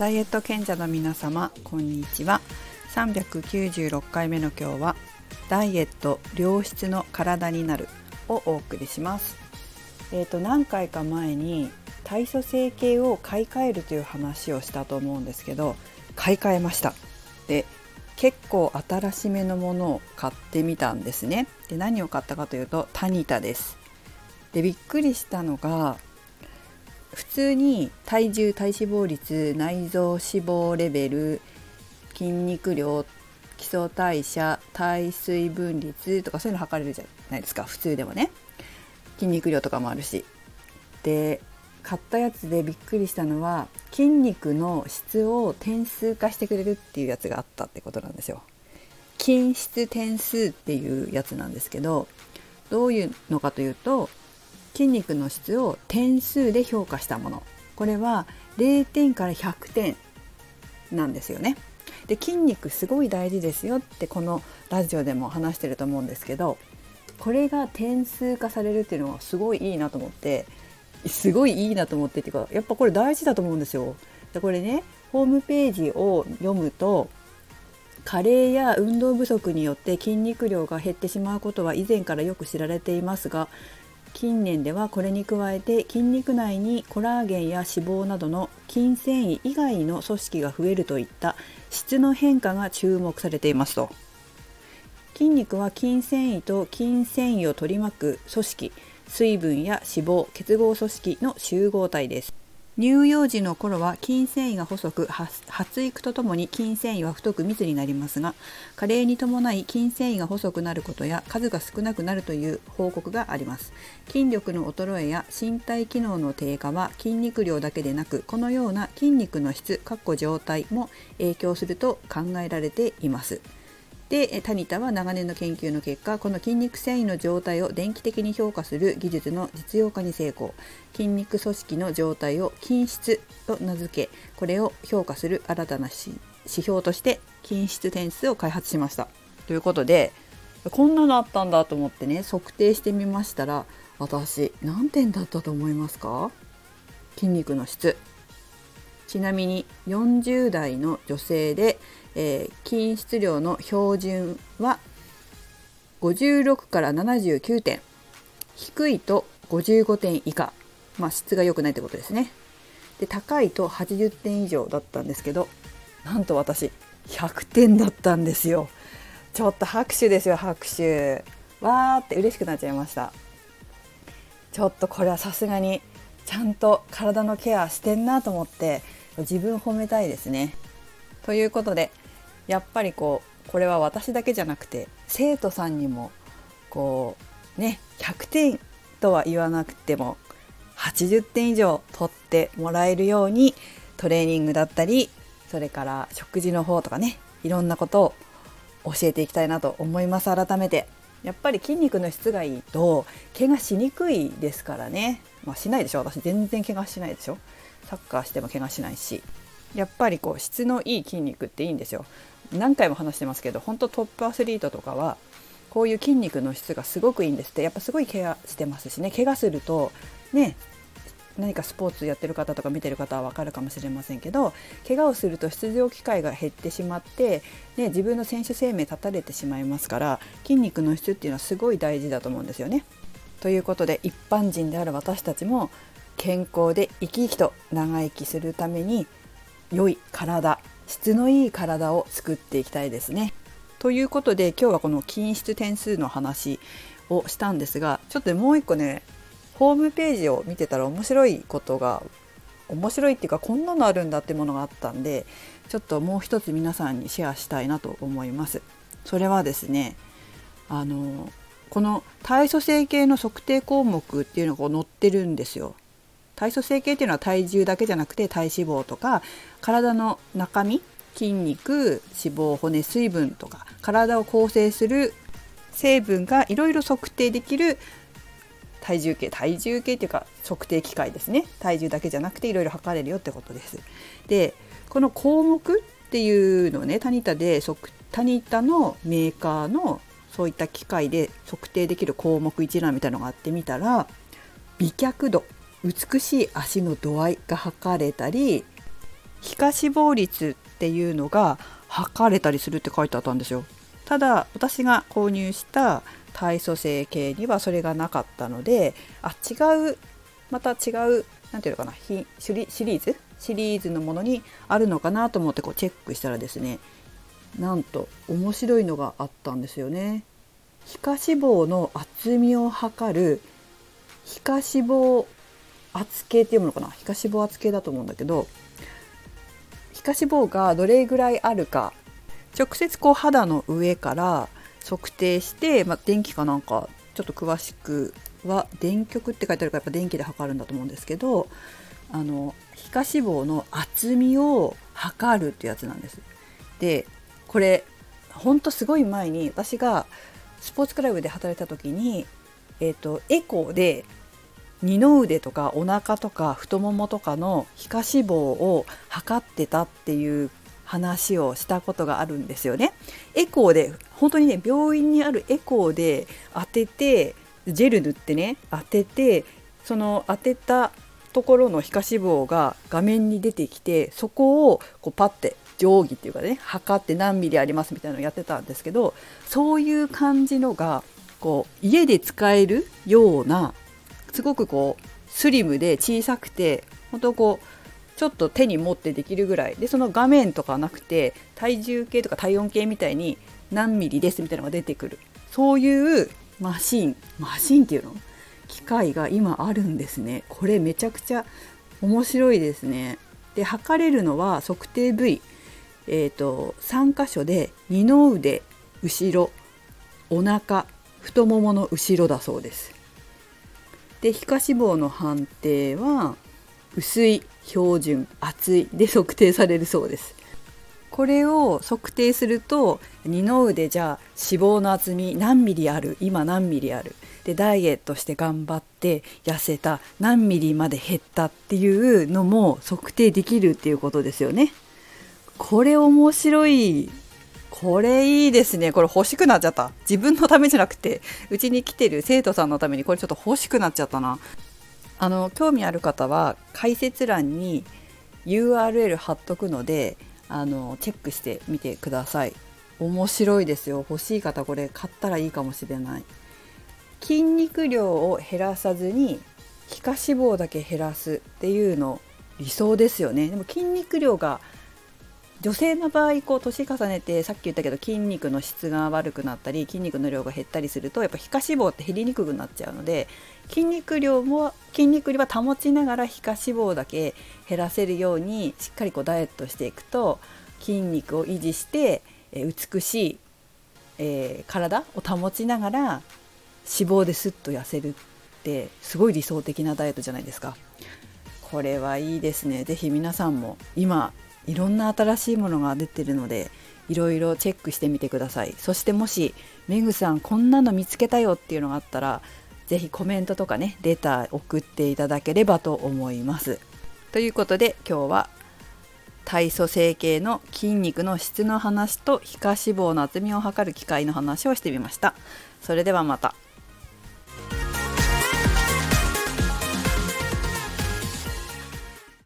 ダイエット賢者の皆様こんにちは。396回目の今日はダイエット良質の体になるをお送りします。えっ、ー、と何回か前に体組成計を買い替えるという話をしたと思うんですけど買い替えました。で結構新しめのものを買ってみたんですね。で何を買ったかというとタニタです。でびっくりしたのが普通に体重体脂肪率内臓脂肪レベル筋肉量基礎代謝体水分率とかそういうの測れるじゃないですか。普通でもね。筋肉量とかもあるし。で買ったやつでびっくりしたのは筋肉の質を点数化してくれるっていうやつがあったってことなんですよ。筋質点数っていうやつなんですけどどういうのかというと筋肉の質を点数で評価したものこれは0点から100点なんですよね。で筋肉すごい大事ですよってこのラジオでも話してると思うんですけどこれが点数化されるっていうのはすごいいいなと思ってすごいいいなと思ってっていうかやっぱこれ大事だと思うんですよ。でこれねホームページを読むと加齢や運動不足によって筋肉量が減ってしまうことは以前からよく知られていますが近年ではこれに加えて筋肉内にコラーゲンや脂肪などの筋繊維以外の組織が増えるといった質の変化が注目されていますと。筋肉は筋繊維と筋繊維を取り巻く組織水分や脂肪結合組織の集合体です。乳幼児の頃は筋繊維が細く発育とともに筋繊維は太く密になりますが加齢に伴い筋繊維が細くなることや数が少なくなるという報告があります。筋力の衰えや身体機能の低下は筋肉量だけでなくこのような筋肉の質状態も影響すると考えられています。でタニタは長年の研究の結果この筋肉繊維の状態を電気的に評価する技術の実用化に成功。筋肉組織の状態を筋質と名付けこれを評価する新たな指標として筋質点数を開発しました。ということでこんなのあったんだと思ってね測定してみましたら私何点だったと思いますか？筋肉の質。ちなみに40代の女性でえー、筋質量の標準は56から79点低いと55点以下、まあ、質が良くないってことですね。で高いと80点以上だったんですけどなんと私100点だったんですよ。ちょっと拍手ですよ拍手。わーって嬉しくなっちゃいました。ちょっとこれはさすがにちゃんと体のケアしてんなと思って自分褒めたいですね。ということでやっぱりこうこれは私だけじゃなくて生徒さんにもこうね100点とは言わなくても80点以上取ってもらえるようにトレーニングだったりそれから食事の方とかねいろんなことを教えていきたいなと思います。改めてやっぱり筋肉の質がいいと怪我しにくいですからね。まあしないでしょ。私全然怪我しないでしょ。サッカーしても怪我しないしやっぱりこう質のいい筋肉っていいんですよ。何回も話してますけど本当トップアスリートとかはこういう筋肉の質がすごくいいんですって。やっぱすごいケアしてますしね。怪我するとね何かスポーツやってる方とか見てる方は分かるかもしれませんけど怪我をすると出場機会が減ってしまって、ね、自分の選手生命絶たれてしまいますから筋肉の質っていうのはすごい大事だと思うんですよね。ということで一般人である私たちも健康で生き生きと長生きするために良い体質のいい体を作っていきたいですね。ということで今日はこの均質点数の話をしたんですがちょっともう一個ねホームページを見てたら面白いことが面白いっていうかこんなのあるんだってものがあったんでちょっともう一つ皆さんにシェアしたいなと思います。それはですねあのこの体組成計の測定項目っていうのが載ってるんですよ。体組成計っていうのは体重だけじゃなくて体脂肪とか体の中身筋肉脂肪骨水分とか体を構成する成分がいろいろ測定できる体重計体重計っていうか測定機械ですね体重だけじゃなくていろいろ測れるよってことです。でこの項目っていうのをねタニタでタニタのメーカーのそういった機械で測定できる項目一覧みたいなのがあってみたら美脚度美しい足の度合いが測れたり皮下脂肪率っていうのが測れたりするって書いてあったんですよただ私が購入した体組成計にはそれがなかったのであ違うまた違う何ていうのかなシリーズ？シリーズのものにあるのかなと思ってこうチェックしたらですねなんと面白いのがあったんですよね。皮下脂肪の厚みを測る皮下脂肪圧計っていうものかな？皮下脂肪圧計だと思うんだけど皮下脂肪がどれぐらいあるか直接こう肌の上から測定して、まあ、電気かなんかちょっと詳しくは電極って書いてあるからやっぱ電気で測るんだと思うんですけどあの皮下脂肪の厚みを測るっていうやつなんです。でこれほんとすごい前に私がスポーツクラブで働いた時に、えーと、エコーで二の腕とかお腹とか太ももとかの皮下脂肪を測ってたっていう話をしたことがあるんですよね。エコーで本当にね病院にあるエコーで当ててジェル塗ってね当ててその当てたところの皮下脂肪が画面に出てきてそこをこうパッて定規っていうかね測って何ミリありますみたいなのをやってたんですけどそういう感じのがこう家で使えるようなすごくこうスリムで小さくて本当こうちょっと手に持ってできるぐらいでその画面とかなくて体重計とか体温計みたいに何ミリですみたいなのが出てくる。そういうマシンマシンっていうの機械が今あるんですね。これめちゃくちゃ面白いですね。で測れるのは測定部位。えーと、3箇所で二の腕後ろお腹太ももの後ろだそうです。で皮下脂肪の判定は薄い標準厚いで測定されるそうです。これを測定すると二の腕じゃあ脂肪の厚み何ミリある？今何ミリある？でダイエットして頑張って痩せた何ミリまで減ったっていうのも測定できるっていうことですよね。これ面白いこれいいですね。これ欲しくなっちゃった。自分のためじゃなくてうちに来てる生徒さんのためにこれちょっと欲しくなっちゃったな。あの興味ある方は解説欄に URL 貼っとくのであのチェックしてみてください。面白いですよ。欲しい方これ買ったらいいかもしれない。筋肉量を減らさずに皮下脂肪だけ減らすっていうの理想ですよね。でも筋肉量が女性の場合こう年重ねてさっき言ったけど筋肉の質が悪くなったり筋肉の量が減ったりするとやっぱ皮下脂肪って減りにくくなっちゃうので筋肉量も筋肉量は保ちながら皮下脂肪だけ減らせるようにしっかりこうダイエットしていくと筋肉を維持して美しい、えー、体を保ちながら脂肪ですっと痩せるってすごい理想的なダイエットじゃないですか。これはいいですね。ぜひ皆さんも今いろんな新しいものが出てるのでいろいろチェックしてみてください。そしてもしメグさんこんなの見つけたよっていうのがあったら是非コメントとかねレター送っていただければと思います。ということで今日は体組成計の筋肉の質の話と皮下脂肪の厚みを測る機械の話をしてみました。それではまた。